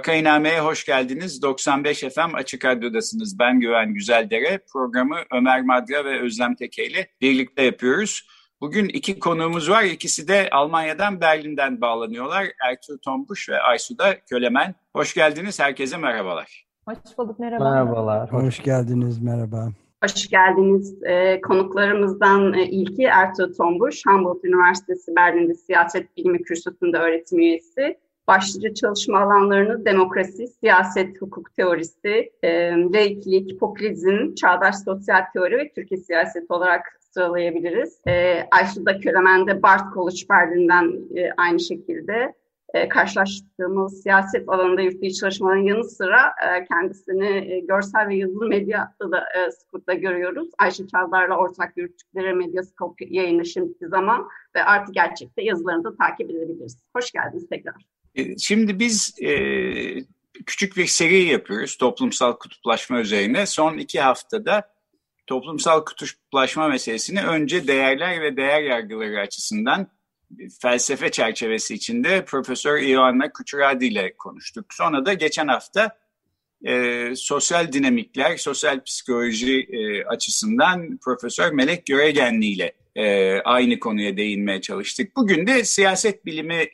Vakainame'ye hoş geldiniz. 95 FM Açık Radyo'dasınız. Ben Güven Güzeldere. Programı Ömer Madra ve Özlem Teke ile birlikte yapıyoruz. Bugün iki konuğumuz var. İkisi de Almanya'dan, Berlin'den bağlanıyorlar. Ertuğrul Tombuş ve Aysuda Kölemen. Hoş geldiniz. Herkese merhabalar. Hoş bulduk. Merhaba. Merhabalar. Hoş geldiniz. Merhaba. Hoş geldiniz. Ee, konuklarımızdan e, ilki Ertuğrul Tombuş, Hamburg Üniversitesi Berlin'de Siyaset Bilimi Kürsüsü'nde öğretim üyesi. Başlıca çalışma alanlarını demokrasi, siyaset, hukuk teorisi, e, laiklik, popülizm, çağdaş sosyal teori ve Türkiye siyaseti olarak sıralayabiliriz. E, Aysu'da Kölemen'de Bart College Berlin'den e, aynı şekilde e, karşılaştığımız siyaset alanında yürüttüğü çalışmaların yanı sıra e, kendisini e, görsel ve yazılı medyada da e, sıklıkla görüyoruz. Ayşe Çavdar'la ortak yürüttükleri Medyascope yayını şimdiki zaman ve artı gerçekte yazılarını da takip edebiliriz. Hoş geldiniz tekrar. E, şimdi biz e, küçük bir seri yapıyoruz toplumsal kutuplaşma üzerine. Son iki haftada toplumsal kutuplaşma meselesini önce değerler ve değer yargıları açısından felsefe çerçevesi içinde Profesör Ioanna Kuçuradi ile konuştuk. Sonra da geçen hafta e, sosyal dinamikler, sosyal psikoloji e, açısından Profesör Melek Göregenli ile e, aynı konuya değinmeye çalıştık. Bugün de siyaset bilimi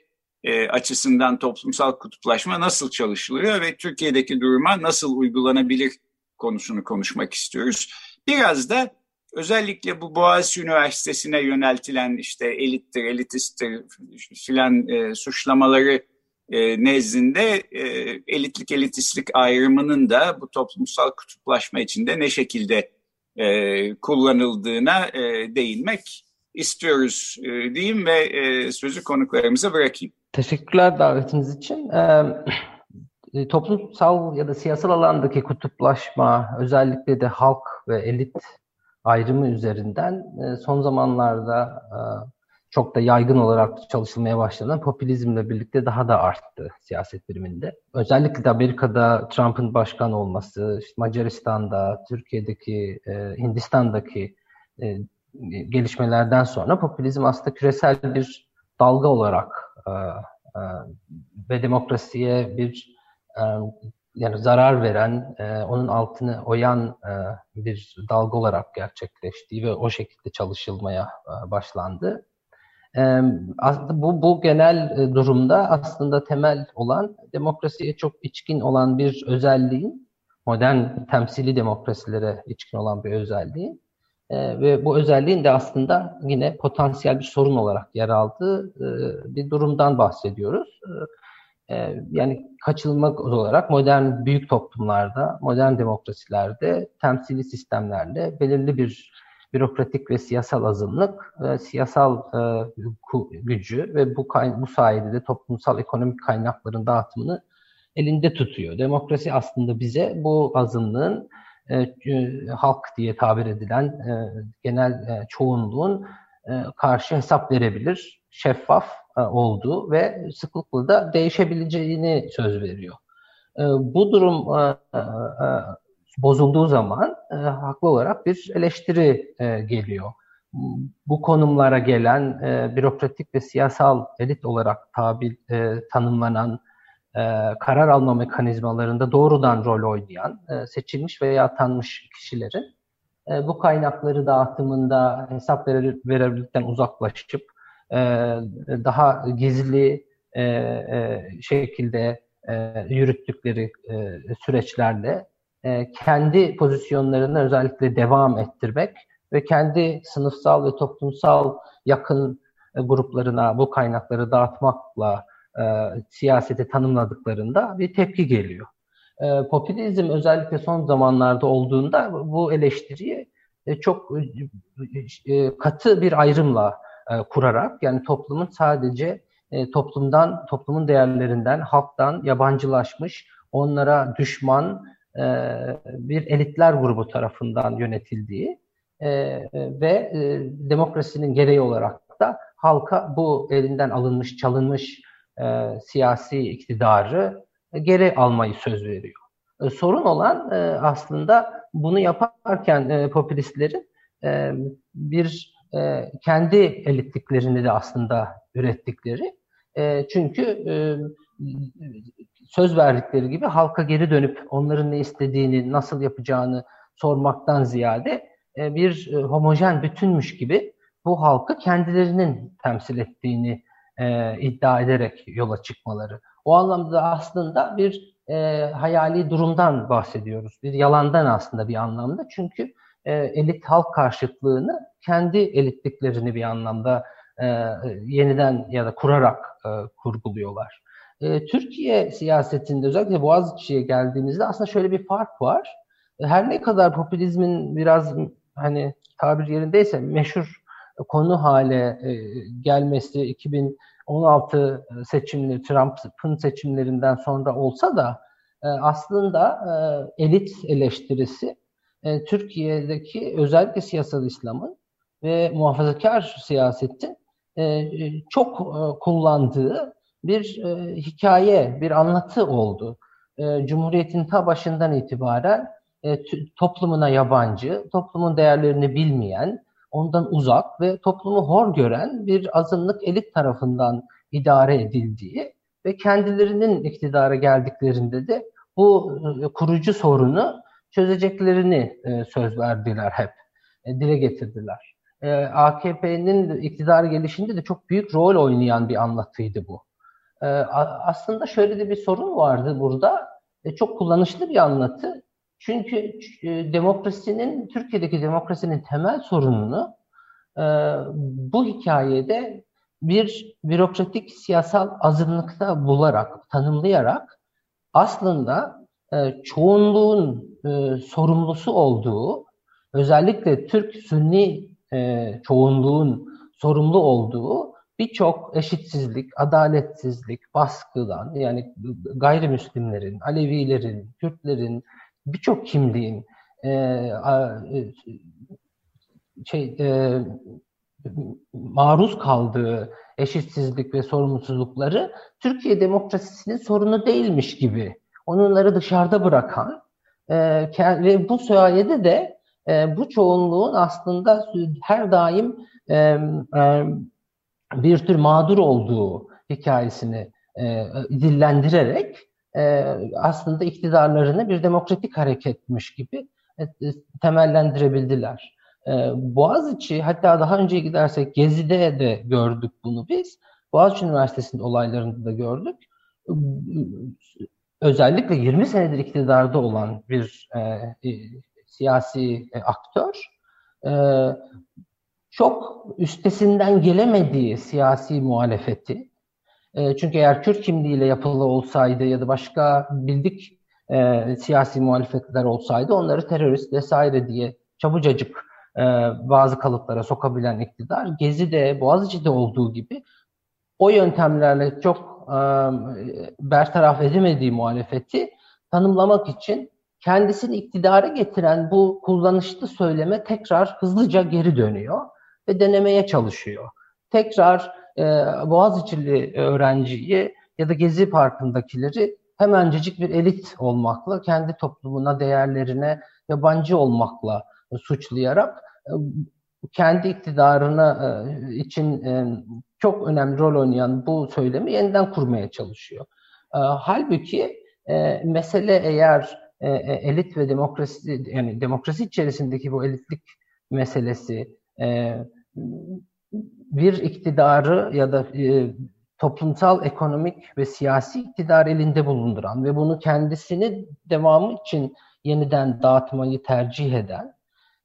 e, açısından toplumsal kutuplaşma nasıl çalışılıyor ve Türkiye'deki duruma nasıl uygulanabilir konusunu konuşmak istiyoruz. Biraz da özellikle bu Boğaziçi Üniversitesi'ne yöneltilen işte elittir, elitisttir filan e, suçlamaları e, nezdinde e, elitlik elitistlik ayrımının da bu toplumsal kutuplaşma içinde ne şekilde e, kullanıldığına e, değinmek istiyoruz e, diyeyim ve e, sözü konuklarımıza bırakayım. Teşekkürler davetiniz için. Ee, toplumsal ya da siyasal alandaki kutuplaşma, özellikle de halk ve elit ayrımı üzerinden e, son zamanlarda e, çok da yaygın olarak çalışılmaya başlanan popülizmle birlikte daha da arttı siyaset biriminde. Özellikle de Amerika'da Trump'ın başkan olması, işte Macaristan'da, Türkiye'deki, e, Hindistan'daki e, gelişmelerden sonra popülizm aslında küresel bir dalga olarak e, e, ve demokrasiye bir e, yani zarar veren, onun altını oyan bir dalga olarak gerçekleştiği ve o şekilde çalışılmaya başlandı. Aslında bu, bu genel durumda aslında temel olan demokrasiye çok içkin olan bir özelliğin, modern temsili demokrasilere içkin olan bir özelliğin e, ve bu özelliğin de aslında yine potansiyel bir sorun olarak yer aldığı e, bir durumdan bahsediyoruz. E, yani kaçılmak olarak modern büyük toplumlarda, modern demokrasilerde temsili sistemlerle belirli bir bürokratik ve siyasal azınlık, e, siyasal e, gücü ve bu bu sayede de toplumsal ekonomik kaynakların dağıtımını elinde tutuyor. Demokrasi aslında bize bu azınlığın halk diye tabir edilen e, genel e, çoğunluğun e, karşı hesap verebilir, şeffaf e, olduğu ve sıklıkla da değişebileceğini söz veriyor. E, bu durum e, e, e, bozulduğu zaman e, haklı olarak bir eleştiri e, geliyor. Bu konumlara gelen e, bürokratik ve siyasal elit olarak tabi e, tanımlanan e, karar alma mekanizmalarında doğrudan rol oynayan e, seçilmiş veya atanmış kişilerin e, bu kaynakları dağıtımında hesap verir, uzaklaşıp e, daha gizli e, e, şekilde e, yürüttükleri e, süreçlerle e, kendi pozisyonlarını özellikle devam ettirmek ve kendi sınıfsal ve toplumsal yakın e, gruplarına bu kaynakları dağıtmakla e, siyaseti tanımladıklarında bir tepki geliyor. E, popülizm özellikle son zamanlarda olduğunda bu eleştiriyi çok katı bir ayrımla kurarak yani toplumun sadece toplumdan, toplumun değerlerinden, halktan yabancılaşmış, onlara düşman bir elitler grubu tarafından yönetildiği ve demokrasinin gereği olarak da halka bu elinden alınmış, çalınmış siyasi iktidarı geri almayı söz veriyor. E, sorun olan e, aslında bunu yaparken e, popülistlerin e, bir e, kendi elitliklerini de aslında ürettikleri. E, çünkü e, söz verdikleri gibi halka geri dönüp onların ne istediğini, nasıl yapacağını sormaktan ziyade e, bir e, homojen bütünmüş gibi bu halkı kendilerinin temsil ettiğini e, iddia ederek yola çıkmaları. O anlamda aslında bir e, hayali durumdan bahsediyoruz. Bir yalandan aslında bir anlamda. Çünkü e, elit halk karşıtlığını kendi elitliklerini bir anlamda e, yeniden ya da kurarak e, kurguluyorlar. E, Türkiye siyasetinde özellikle Boğaziçi'ye geldiğimizde aslında şöyle bir fark var. Her ne kadar popülizmin biraz hani tabir yerindeyse meşhur konu hale e, gelmesi 2000 16 seçimli Trump'ın seçimlerinden sonra olsa da e, aslında e, elit eleştirisi Türkiye'deki özellikle siyasal İslam'ın ve muhafazakar siyasetin çok kullandığı bir hikaye, bir anlatı oldu. Cumhuriyet'in ta başından itibaren toplumuna yabancı, toplumun değerlerini bilmeyen, ondan uzak ve toplumu hor gören bir azınlık elit tarafından idare edildiği ve kendilerinin iktidara geldiklerinde de bu e, kurucu sorunu çözeceklerini e, söz verdiler hep, e, dile getirdiler. AKP'nin iktidar gelişinde de çok büyük rol oynayan bir anlatıydı bu. Aslında şöyle de bir sorun vardı burada. Çok kullanışlı bir anlatı. Çünkü e, demokrasinin, Türkiye'deki demokrasinin temel sorununu e, bu hikayede bir bürokratik siyasal azınlıkta bularak, tanımlayarak aslında e, çoğunluğun sorumlusu olduğu, özellikle Türk-Sünni e, çoğunluğun sorumlu olduğu birçok eşitsizlik, adaletsizlik, baskıdan yani gayrimüslimlerin, Alevilerin, Kürtlerin, birçok kimliğin e, e, şey e, maruz kaldığı eşitsizlik ve sorumsuzlukları Türkiye demokrasisinin sorunu değilmiş gibi onları dışarıda bırakan e, ve bu sayede de e, bu çoğunluğun aslında her daim e, e, bir tür mağdur olduğu hikayesini e, dillendirerek e, aslında iktidarlarını bir demokratik hareketmiş gibi e, e, temellendirebildiler. E, Boğaziçi hatta daha önce gidersek Gezi'de de gördük bunu biz. Boğaziçi Üniversitesi'nin olaylarında da gördük. Özellikle 20 senedir iktidarda olan bir e, e, siyasi e, aktör e, çok üstesinden gelemediği siyasi muhalefeti e, çünkü eğer Kürt kimliğiyle yapılı olsaydı ya da başka bildik e, siyasi muhalefetler olsaydı onları terörist vesaire diye çabucacık e, bazı kalıplara sokabilen iktidar Gezi'de, Boğaziçi'de olduğu gibi o yöntemlerle çok e, bertaraf edemediği muhalefeti tanımlamak için kendisini iktidara getiren bu kullanışlı söyleme tekrar hızlıca geri dönüyor ve denemeye çalışıyor. Tekrar e, Boğaziçi'li öğrenciyi ya da Gezi Parkı'ndakileri hemencecik bir elit olmakla, kendi toplumuna, değerlerine yabancı olmakla suçlayarak e, kendi iktidarına e, için e, çok önemli rol oynayan bu söylemi yeniden kurmaya çalışıyor. Halbuki mesele eğer elit ve demokrasi yani demokrasi içerisindeki bu elitlik meselesi bir iktidarı ya da e, toplumsal, ekonomik ve siyasi iktidar elinde bulunduran ve bunu kendisini devamı için yeniden dağıtmayı tercih eden,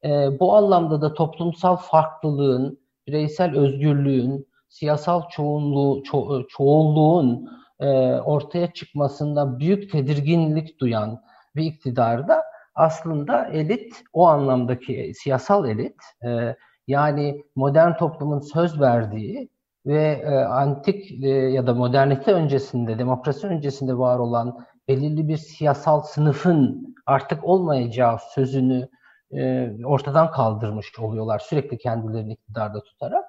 e, bu anlamda da toplumsal farklılığın, bireysel özgürlüğün, siyasal çoğunluğu, ço- çoğulluğun e, ortaya çıkmasında büyük tedirginlik duyan bir iktidarda aslında elit o anlamdaki siyasal elit e, yani modern toplumun söz verdiği ve e, antik e, ya da modernite öncesinde, demokrasi öncesinde var olan belirli bir siyasal sınıfın artık olmayacağı sözünü e, ortadan kaldırmış oluyorlar sürekli kendilerini iktidarda tutarak.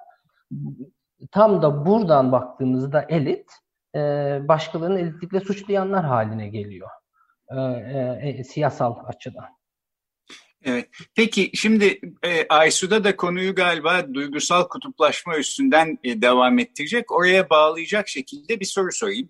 Tam da buradan baktığımızda elit e, başkalarının elitlikle suçlayanlar haline geliyor e, e, e, siyasal açıdan. Evet. Peki şimdi e, Aysu'da da konuyu galiba duygusal kutuplaşma üstünden e, devam ettirecek. Oraya bağlayacak şekilde bir soru sorayım.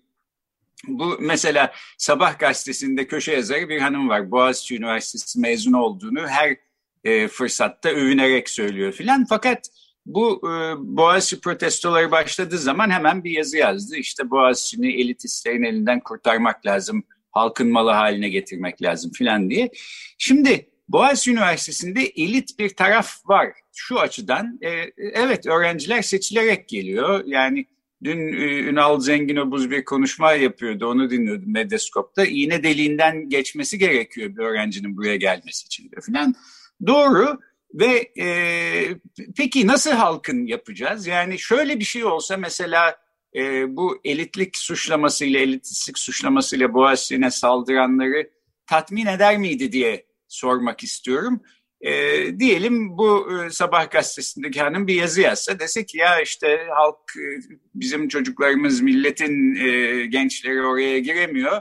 Bu mesela Sabah gazetesinde köşe yazarı bir hanım var. Boğaziçi Üniversitesi mezunu olduğunu her e, fırsatta övünerek söylüyor filan. Fakat bu e, Boğaziçi protestoları başladığı zaman hemen bir yazı yazdı. İşte Boğaziçi'ni elitistlerin elinden kurtarmak lazım, halkın malı haline getirmek lazım filan diye. Şimdi Boğaziçi Üniversitesi'nde elit bir taraf var şu açıdan. E, evet öğrenciler seçilerek geliyor. Yani dün e, Ünal Zenginobuz bir konuşma yapıyordu. Onu dinliyordum Medyascope'da. İğne deliğinden geçmesi gerekiyor bir öğrencinin buraya gelmesi için de filan. Doğru. Ve e, peki nasıl halkın yapacağız? Yani şöyle bir şey olsa mesela e, bu elitlik suçlamasıyla, elitistlik suçlamasıyla Boğaziçi'ne saldıranları tatmin eder miydi diye sormak istiyorum. E, diyelim bu e, Sabah gazetesindeki hanım bir yazı yazsa dese ki ya işte halk e, bizim çocuklarımız milletin e, gençleri oraya giremiyor.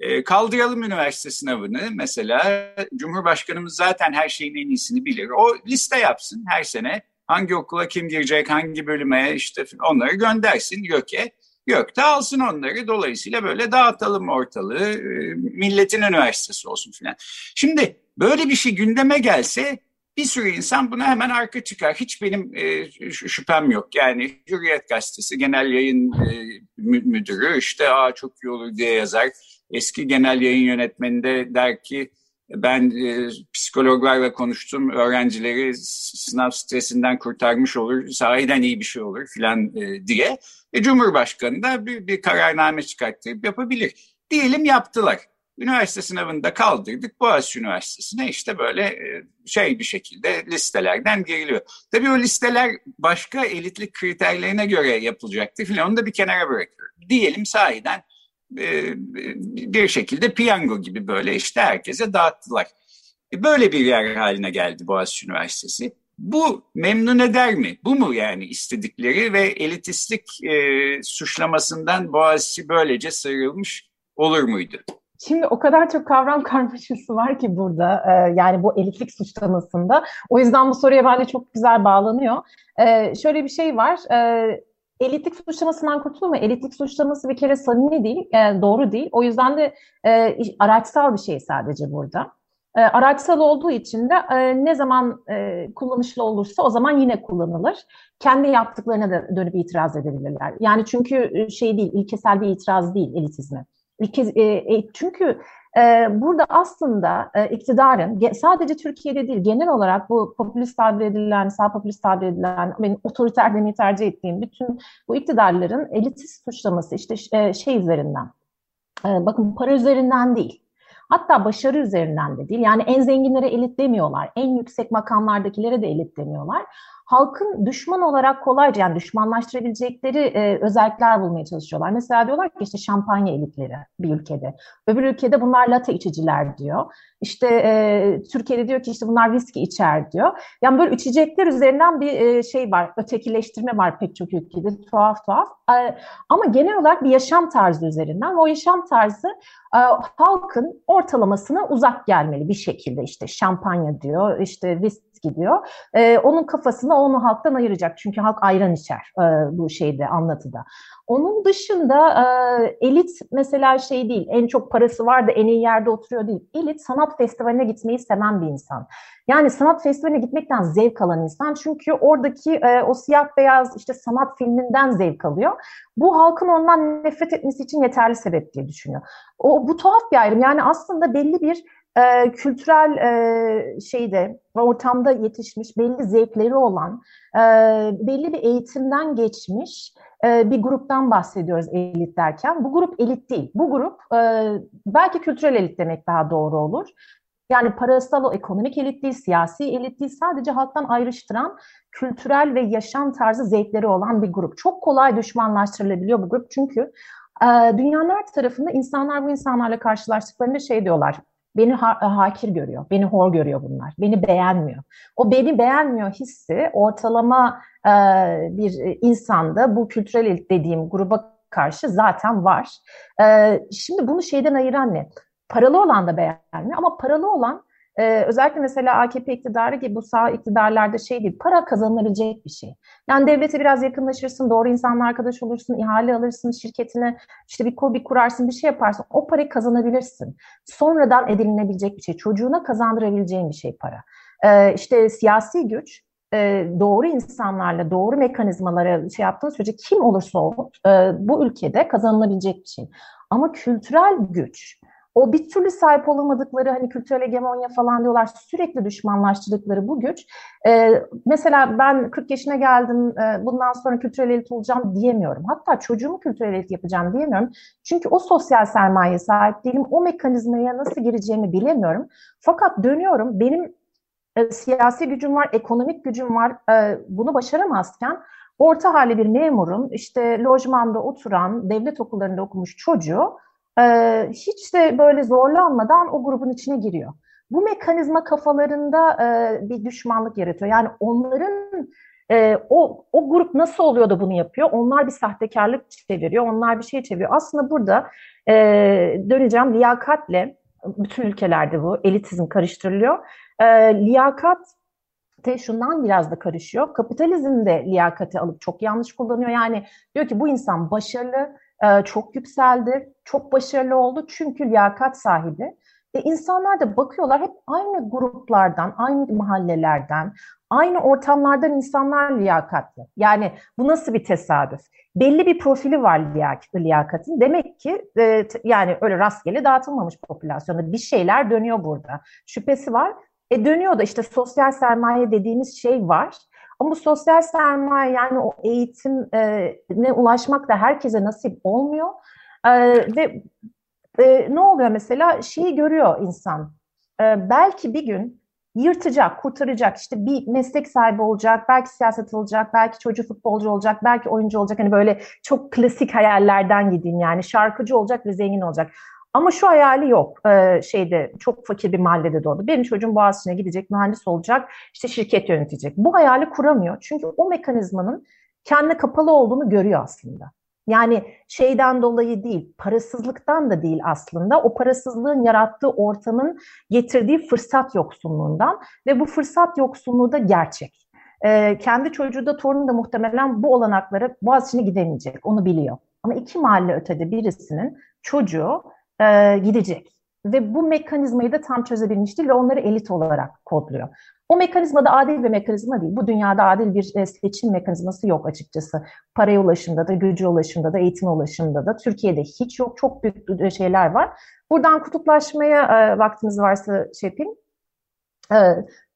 E, kaldıralım üniversite sınavını mesela. Cumhurbaşkanımız zaten her şeyin en iyisini bilir. O liste yapsın her sene. Hangi okula kim girecek, hangi bölüme işte onları göndersin YÖK'e. YÖK de alsın onları. Dolayısıyla böyle dağıtalım ortalığı. E, milletin üniversitesi olsun filan. Şimdi Böyle bir şey gündeme gelse bir sürü insan buna hemen arka çıkar. Hiç benim e, şüphem yok. Yani Hürriyet Gazetesi genel yayın e, müdürü işte Aa, çok iyi olur diye yazar. Eski genel yayın yönetmeni de der ki ben e, psikologlarla konuştum. Öğrencileri sınav stresinden kurtarmış olur. Sahiden iyi bir şey olur filan e, diye. E, Cumhurbaşkanı da bir, bir kararname çıkarttırıp yapabilir. Diyelim yaptılar üniversite sınavında kaldırdık. Boğaziçi Üniversitesi'ne işte böyle e, şey bir şekilde listelerden giriliyor. Tabii o listeler başka elitlik kriterlerine göre yapılacaktır filan. Onu da bir kenara bırakıyorum. Diyelim sahiden bir şekilde piyango gibi böyle işte herkese dağıttılar. E, böyle bir yer haline geldi Boğaziçi Üniversitesi. Bu memnun eder mi? Bu mu yani istedikleri ve elitistlik e, suçlamasından Boğaziçi böylece sıyrılmış olur muydu? Şimdi o kadar çok kavram karmaşası var ki burada e, yani bu elitlik suçlamasında. O yüzden bu soruya bence çok güzel bağlanıyor. E, şöyle bir şey var. E, elitlik suçlamasından kurtulur mu? Elitlik suçlaması bir kere samimi değil, e, doğru değil. O yüzden de e, araçsal bir şey sadece burada. E, araçsal olduğu için de e, ne zaman e, kullanışlı olursa o zaman yine kullanılır. Kendi yaptıklarına da dönüp itiraz edebilirler. Yani çünkü e, şey değil, ilkesel bir itiraz değil elitizme. E, e, çünkü burada aslında e, iktidarın sadece Türkiye'de değil genel olarak bu popülist tabir edilen, sağ popülist tabir edilen, benim otoriter demeyi tercih ettiğim bütün bu iktidarların elitist suçlaması işte e, şey üzerinden, e, bakın para üzerinden değil. Hatta başarı üzerinden de değil. Yani en zenginlere elit demiyorlar. En yüksek makamlardakilere de elit demiyorlar halkın düşman olarak kolayca yani düşmanlaştırabilecekleri e, özellikler bulmaya çalışıyorlar. Mesela diyorlar ki işte şampanya elitleri bir ülkede. Öbür ülkede bunlar latte içiciler diyor. İşte e, Türkiye'de diyor ki işte bunlar viski içer diyor. Yani böyle içecekler üzerinden bir e, şey var, ötekileştirme var pek çok ülkede tuhaf tuhaf. E, ama genel olarak bir yaşam tarzı üzerinden o yaşam tarzı e, halkın ortalamasına uzak gelmeli bir şekilde. İşte şampanya diyor, işte viski gidiyor. E, onun kafasını onu halktan ayıracak. Çünkü halk ayran içer e, bu şeyde anlatıda. Onun dışında e, elit mesela şey değil, en çok parası var da en iyi yerde oturuyor değil. Elit sanat festivaline gitmeyi seven bir insan. Yani sanat festivaline gitmekten zevk alan insan. Çünkü oradaki e, o siyah beyaz işte sanat filminden zevk alıyor. Bu halkın ondan nefret etmesi için yeterli sebep diye düşünüyor. O bu tuhaf bir ayrım. Yani aslında belli bir e, kültürel e, şeyde ortamda yetişmiş, belli zevkleri olan, e, belli bir eğitimden geçmiş e, bir gruptan bahsediyoruz elit derken. Bu grup elit değil. Bu grup e, belki kültürel elit demek daha doğru olur. Yani parasal o ekonomik elit değil, siyasi elit değil, sadece halktan ayrıştıran kültürel ve yaşam tarzı zevkleri olan bir grup. Çok kolay düşmanlaştırılabiliyor bu grup çünkü e, dünyanın her tarafında insanlar bu insanlarla karşılaştıklarında şey diyorlar. Beni ha hakir görüyor, beni hor görüyor bunlar, beni beğenmiyor. O beni beğenmiyor hissi ortalama e, bir insanda bu kültürel dediğim gruba karşı zaten var. E, şimdi bunu şeyden ayıran ne? Paralı olan da beğenmiyor ama paralı olan ee, özellikle mesela AKP iktidarı gibi bu sağ iktidarlarda şey değil, para kazanılabilecek bir şey. Yani devlete biraz yakınlaşırsın, doğru insanla arkadaş olursun, ihale alırsın, şirketine işte bir kobi kurarsın, bir şey yaparsın. O parayı kazanabilirsin. Sonradan edinilebilecek bir şey, çocuğuna kazandırabileceğin bir şey para. Ee, işte siyasi güç, e, doğru insanlarla, doğru mekanizmalara şey yaptığın sürece kim olursa olsun e, bu ülkede kazanılabilecek bir şey. Ama kültürel güç, o bir türlü sahip olamadıkları hani kültürel hegemonya falan diyorlar sürekli düşmanlaştırdıkları bu güç. E, mesela ben 40 yaşına geldim e, bundan sonra kültürel elit olacağım diyemiyorum. Hatta çocuğumu kültürel elit yapacağım diyemiyorum. Çünkü o sosyal sermaye sahip değilim. O mekanizmaya nasıl gireceğimi bilemiyorum. Fakat dönüyorum benim e, siyasi gücüm var, ekonomik gücüm var. E, bunu başaramazken orta hali bir memurun işte lojmanda oturan devlet okullarında okumuş çocuğu e, hiç de böyle zorlanmadan o grubun içine giriyor. Bu mekanizma kafalarında e, bir düşmanlık yaratıyor. Yani onların e, o, o grup nasıl oluyor da bunu yapıyor? Onlar bir sahtekarlık çeviriyor, onlar bir şey çeviriyor. Aslında burada e, döneceğim liyakatle, bütün ülkelerde bu elitizm karıştırılıyor. E, liyakat de şundan biraz da karışıyor. Kapitalizm de liyakati alıp çok yanlış kullanıyor. Yani diyor ki bu insan başarılı, e, çok yükseldi, çok başarılı oldu çünkü liyakat sahibi. E, insanlar da bakıyorlar hep aynı gruplardan, aynı mahallelerden, aynı ortamlardan insanlar liyakatlı. Yani bu nasıl bir tesadüf? Belli bir profili var liyakatın. Demek ki e, yani öyle rastgele dağıtılmamış popülasyonda bir şeyler dönüyor burada. Şüphesi var. E dönüyor da işte sosyal sermaye dediğimiz şey var. Ama sosyal sermaye yani o eğitimine ulaşmak da herkese nasip olmuyor. Ve ne oluyor mesela? Şeyi görüyor insan. Belki bir gün yırtacak, kurtaracak, işte bir meslek sahibi olacak, belki siyaset olacak, belki çocuk futbolcu olacak, belki oyuncu olacak. Hani böyle çok klasik hayallerden gideyim yani şarkıcı olacak ve zengin olacak. Ama şu hayali yok. Ee, şeyde çok fakir bir mahallede doğdu. Benim çocuğum Boğaziçi'ne gidecek, mühendis olacak, işte şirket yönetecek. Bu hayali kuramıyor. Çünkü o mekanizmanın kendi kapalı olduğunu görüyor aslında. Yani şeyden dolayı değil, parasızlıktan da değil aslında. O parasızlığın yarattığı ortamın getirdiği fırsat yoksunluğundan ve bu fırsat yoksunluğu da gerçek. Ee, kendi çocuğu da torunu da muhtemelen bu olanaklara Boğaziçi'ne gidemeyecek, onu biliyor. Ama iki mahalle ötede birisinin çocuğu e, gidecek. Ve bu mekanizmayı da tam çözebilmiş değil ve onları elit olarak kodluyor. O mekanizma da adil bir mekanizma değil. Bu dünyada adil bir e, seçim mekanizması yok açıkçası. Paraya ulaşımda da, gücü ulaşımda da, eğitim ulaşımda da. Türkiye'de hiç yok. Çok büyük e, şeyler var. Buradan kutuplaşmaya e, vaktimiz varsa şey yapayım. E,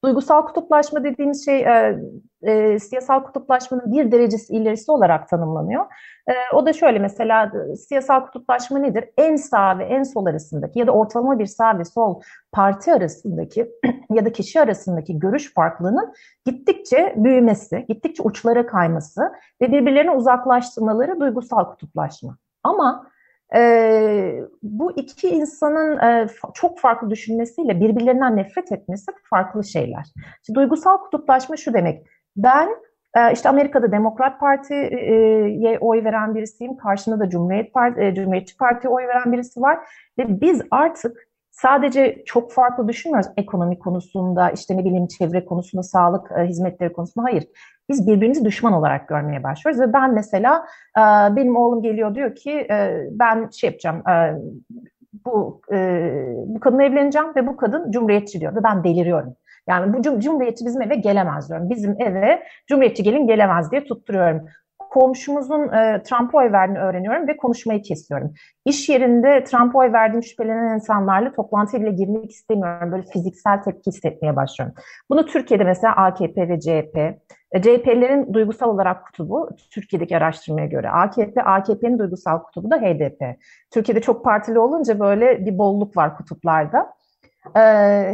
duygusal kutuplaşma dediğimiz şey e, e, siyasal kutuplaşmanın bir derecesi ilerisi olarak tanımlanıyor. E, o da şöyle mesela siyasal kutuplaşma nedir? En sağ ve en sol arasındaki ya da ortalama bir sağ ve sol parti arasındaki ya da kişi arasındaki görüş farklılığının gittikçe büyümesi, gittikçe uçlara kayması ve birbirlerine uzaklaştırmaları duygusal kutuplaşma. Ama e, bu iki insanın e, çok farklı düşünmesiyle birbirlerinden nefret etmesi farklı şeyler. İşte duygusal kutuplaşma şu demek. Ben e, işte Amerika'da Demokrat Parti'ye oy veren birisiyim. Karşında da Cumhuriyet Parti, e, Cumhuriyetçi Parti'ye oy veren birisi var. Ve biz artık sadece çok farklı düşünmüyoruz ekonomi konusunda, işte ne bileyim çevre konusunda, sağlık e, hizmetleri konusunda. Hayır. Biz birbirimizi düşman olarak görmeye başlıyoruz ve ben mesela e, benim oğlum geliyor diyor ki e, ben şey yapacağım e, bu e, bu kadınla evleneceğim ve bu kadın cumhuriyetçi diyor ve ben deliriyorum. Yani bu cum cumhuriyetçi bizim eve gelemez diyorum. Bizim eve cumhuriyetçi gelin gelemez diye tutturuyorum komşumuzun e, Trump'a oy verdiğini öğreniyorum ve konuşmayı kesiyorum. İş yerinde Trump'a oy verdiğim şüphelenen insanlarla toplantıya bile girmek istemiyorum. Böyle fiziksel tepki hissetmeye başlıyorum. Bunu Türkiye'de mesela AKP ve CHP, e, CHP'lerin duygusal olarak kutubu Türkiye'deki araştırmaya göre. AKP, AKP'nin duygusal kutubu da HDP. Türkiye'de çok partili olunca böyle bir bolluk var kutuplarda. E,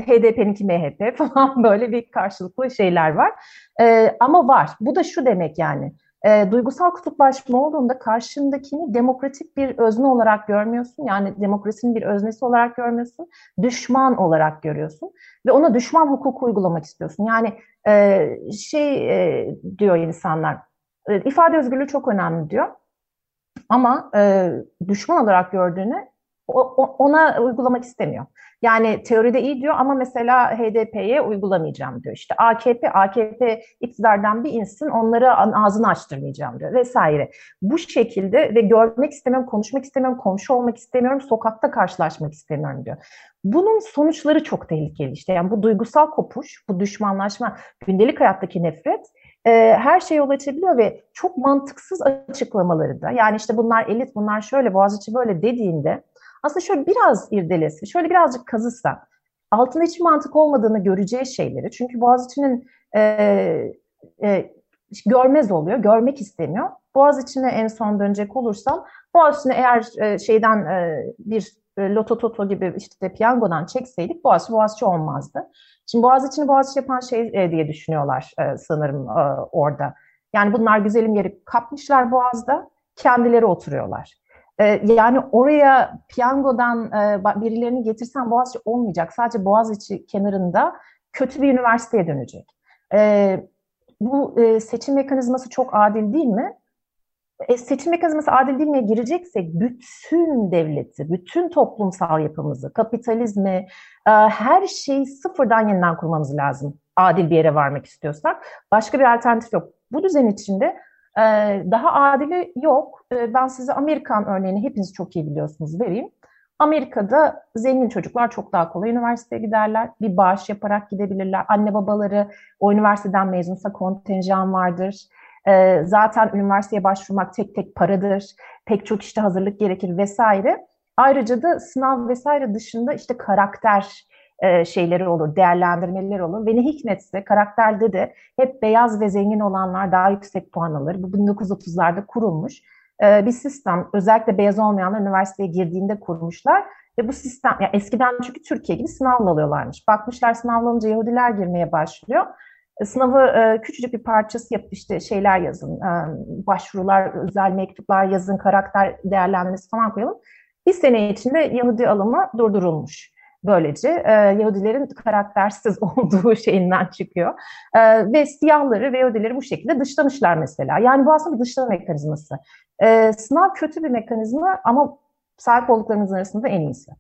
HDP'ninki MHP falan böyle bir karşılıklı şeyler var. E, ama var. Bu da şu demek yani. E, duygusal kutuplaşma olduğunda karşındakini demokratik bir özne olarak görmüyorsun. Yani demokrasinin bir öznesi olarak görmüyorsun. Düşman olarak görüyorsun. Ve ona düşman hukuku uygulamak istiyorsun. Yani e, şey e, diyor insanlar, e, ifade özgürlüğü çok önemli diyor. Ama e, düşman olarak gördüğünü ona uygulamak istemiyor. Yani teoride iyi diyor ama mesela HDP'ye uygulamayacağım diyor. İşte AKP, AKP iktidardan bir insin onları ağzını açtırmayacağım diyor vesaire. Bu şekilde ve görmek istemiyorum, konuşmak istemiyorum, komşu olmak istemiyorum, sokakta karşılaşmak istemiyorum diyor. Bunun sonuçları çok tehlikeli işte. Yani bu duygusal kopuş, bu düşmanlaşma, gündelik hayattaki nefret e, her şeye yol açabiliyor ve çok mantıksız açıklamaları da yani işte bunlar elit, bunlar şöyle, Boğaziçi böyle dediğinde aslında şöyle biraz irdelesi, şöyle birazcık kazısa, altında hiçbir mantık olmadığını göreceği şeyleri, çünkü Boğaziçi'nin e, e, görmez oluyor, görmek istemiyor. Boğaziçi'ne en son dönecek olursam, Boğaziçi'ne eğer e, şeyden e, bir e, loto toto gibi işte piyangodan çekseydik Boğaziçi Boğaziçi olmazdı. Şimdi Boğaziçi'ni Boğaziçi yapan şey e, diye düşünüyorlar e, sanırım e, orada. Yani bunlar güzelim yeri kapmışlar Boğaz'da, kendileri oturuyorlar. Ee, yani oraya piyangodan e, birilerini getirsen Boğaziçi olmayacak. Sadece Boğaziçi kenarında kötü bir üniversiteye dönecek. Ee, bu e, seçim mekanizması çok adil değil mi? E, seçim mekanizması adil değil miye gireceksek bütün devleti, bütün toplumsal yapımızı, kapitalizmi, her şeyi sıfırdan yeniden kurmamız lazım. Adil bir yere varmak istiyorsak. Başka bir alternatif yok. Bu düzen içinde ee, daha adili yok. Ee, ben size Amerikan örneğini hepiniz çok iyi biliyorsunuz vereyim. Amerika'da zengin çocuklar çok daha kolay üniversiteye giderler. Bir bağış yaparak gidebilirler. Anne babaları o üniversiteden mezunsa kontenjan vardır. Ee, zaten üniversiteye başvurmak tek tek paradır. Pek çok işte hazırlık gerekir vesaire. Ayrıca da sınav vesaire dışında işte karakter e, şeyleri olur, değerlendirmeleri olur. Ve ne hikmetse karakterde de hep beyaz ve zengin olanlar daha yüksek puan alır. Bu 1930'larda kurulmuş e, bir sistem. Özellikle beyaz olmayanlar üniversiteye girdiğinde kurmuşlar. Ve bu sistem, yani eskiden çünkü Türkiye gibi sınavla alıyorlarmış. Bakmışlar sınavlanınca Yahudiler girmeye başlıyor. E, sınavı e, küçücük bir parçası yapıp işte şeyler yazın, e, başvurular, özel mektuplar yazın, karakter değerlendirmesi falan koyalım. Bir sene içinde Yahudi alımı durdurulmuş. Böylece e, Yahudilerin karaktersiz olduğu şeyinden çıkıyor. E, ve siyahları ve Yahudileri bu şekilde dışlamışlar mesela. Yani bu aslında bir dışlama mekanizması. E, sınav kötü bir mekanizma ama sahip olduklarımızın arasında en iyisi.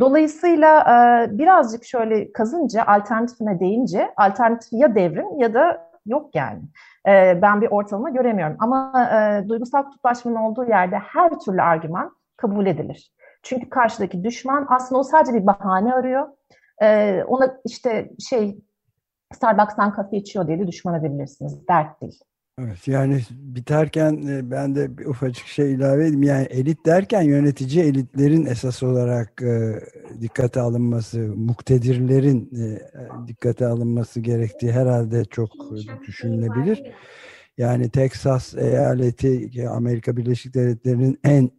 Dolayısıyla e, birazcık şöyle kazınca, alternatifine deyince, alternatif ya devrim ya da yok yani. E, ben bir ortalama göremiyorum. Ama e, duygusal kutuplaşmanın olduğu yerde her türlü argüman kabul edilir. Çünkü karşıdaki düşman aslında o sadece bir bahane arıyor. Ee, ona işte şey Starbucks'tan kafe içiyor diye de düşman edebilirsiniz. Dert değil. Evet yani biterken e, ben de bir ufacık şey ilave edeyim. Yani elit derken yönetici elitlerin esas olarak e, dikkate alınması, muktedirlerin e, dikkate alınması gerektiği herhalde çok düşünülebilir. Yani Texas eyaleti Amerika Birleşik Devletleri'nin en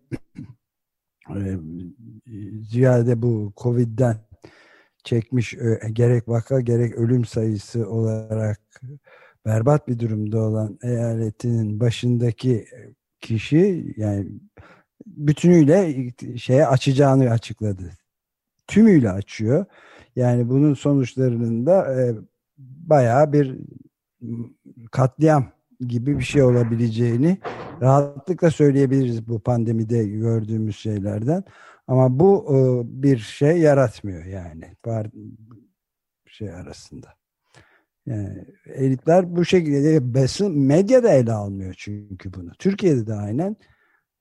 ziyade bu Covid'den çekmiş gerek vaka gerek ölüm sayısı olarak berbat bir durumda olan eyaletinin başındaki kişi yani bütünüyle şeye açacağını açıkladı. Tümüyle açıyor. Yani bunun sonuçlarının da e, bayağı bir katliam gibi bir şey olabileceğini rahatlıkla söyleyebiliriz bu pandemide gördüğümüz şeylerden. Ama bu e, bir şey yaratmıyor yani şey arasında. Yani elitler bu şekilde basın medya da ele almıyor çünkü bunu. Türkiye'de de aynen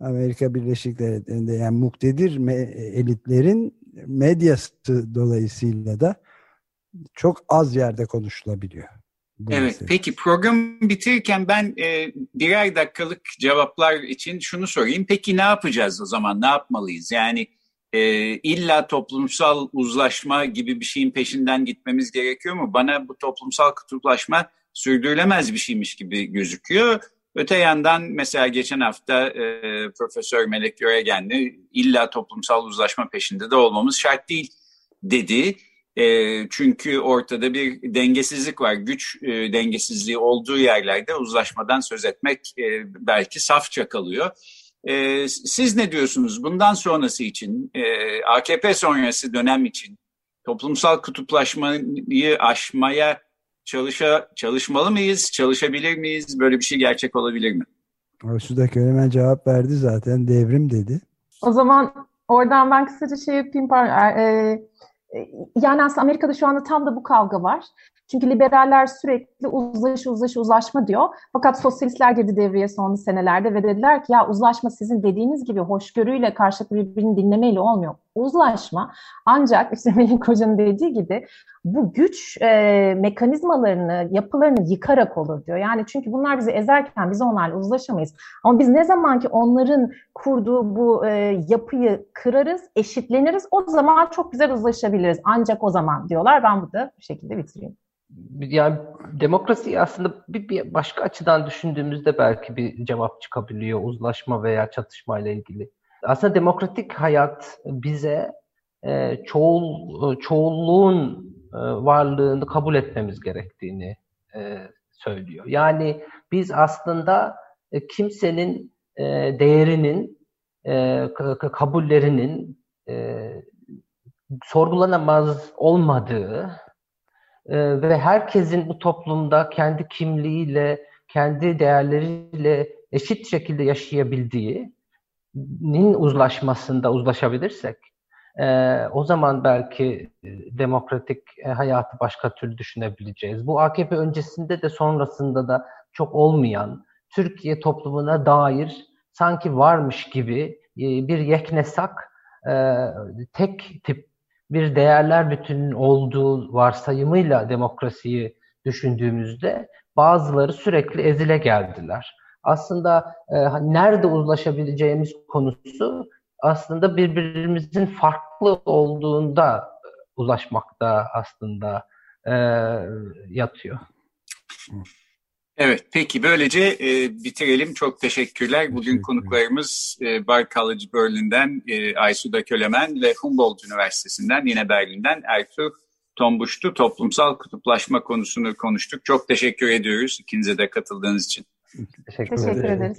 Amerika Birleşik Devletleri'nde yani muktedir elitlerin medyası dolayısıyla da çok az yerde konuşulabiliyor. Bu evet, mesele. peki program bitirirken ben e, birer dakikalık cevaplar için şunu sorayım. Peki ne yapacağız o zaman, ne yapmalıyız? Yani e, illa toplumsal uzlaşma gibi bir şeyin peşinden gitmemiz gerekiyor mu? Bana bu toplumsal kutuplaşma sürdürülemez bir şeymiş gibi gözüküyor. Öte yandan mesela geçen hafta e, Profesör Melek Göregenli illa toplumsal uzlaşma peşinde de olmamız şart değil dedi. E, çünkü ortada bir dengesizlik var. Güç e, dengesizliği olduğu yerlerde uzlaşmadan söz etmek e, belki safça kalıyor. E, siz ne diyorsunuz bundan sonrası için, e, AKP sonrası dönem için toplumsal kutuplaşmayı aşmaya çalışa, çalışmalı mıyız, çalışabilir miyiz? Böyle bir şey gerçek olabilir mi? Şu da hemen cevap verdi zaten devrim dedi. O zaman oradan ben kısaca şey yapayım. E, e, yani aslında Amerika'da şu anda tam da bu kavga var. Çünkü liberaller sürekli uzlaşı uzlaşı uzlaşma diyor. Fakat sosyalistler girdi devreye son senelerde ve dediler ki ya uzlaşma sizin dediğiniz gibi hoşgörüyle karşılıklı birbirini dinlemeyle olmuyor. Uzlaşma ancak işte Melih Koca'nın dediği gibi bu güç e, mekanizmalarını, yapılarını yıkarak olur diyor. Yani çünkü bunlar bizi ezerken biz onlarla uzlaşamayız. Ama biz ne zaman ki onların kurduğu bu e, yapıyı kırarız, eşitleniriz o zaman çok güzel uzlaşabiliriz. Ancak o zaman diyorlar. Ben burada bu şekilde bitireyim yani demokrasi aslında bir, bir başka açıdan düşündüğümüzde belki bir cevap çıkabiliyor uzlaşma veya çatışma ile ilgili. Aslında demokratik hayat bize e, çoğul çoğulluğun e, varlığını kabul etmemiz gerektiğini e, söylüyor. Yani biz aslında e, kimsenin e, değerinin, e, kabullerinin e, sorgulanamaz olmadığı e, ve herkesin bu toplumda kendi kimliğiyle, kendi değerleriyle eşit şekilde yaşayabildiğinin uzlaşmasında uzlaşabilirsek e, o zaman belki e, demokratik e, hayatı başka türlü düşünebileceğiz. Bu AKP öncesinde de sonrasında da çok olmayan Türkiye toplumuna dair sanki varmış gibi bir yeknesak tek tip bir değerler bütünün olduğu varsayımıyla demokrasiyi düşündüğümüzde bazıları sürekli ezile geldiler. Aslında e, nerede uzlaşabileceğimiz konusu aslında birbirimizin farklı olduğunda ulaşmakta aslında e, yatıyor. Evet, peki böylece e, bitirelim. Çok teşekkürler. Bugün Teşekkür konuklarımız e, Bar College Berlin'den e, Aysuda Kölemen ve Humboldt Üniversitesi'nden yine Berlin'den Ertuğ Tombuştu. Toplumsal kutuplaşma konusunu konuştuk. Çok teşekkür ediyoruz ikinize de katıldığınız için. Teşekkür, Teşekkür ederiz.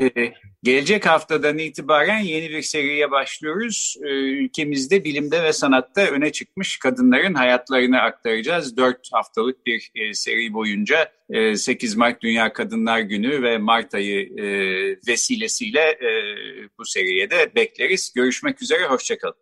Ee, gelecek haftadan itibaren yeni bir seriye başlıyoruz. Ee, ülkemizde bilimde ve sanatta öne çıkmış kadınların hayatlarını aktaracağız. Dört haftalık bir e, seri boyunca e, 8 Mart Dünya Kadınlar Günü ve Mart ayı e, vesilesiyle e, bu seriye de bekleriz. Görüşmek üzere, hoşçakalın.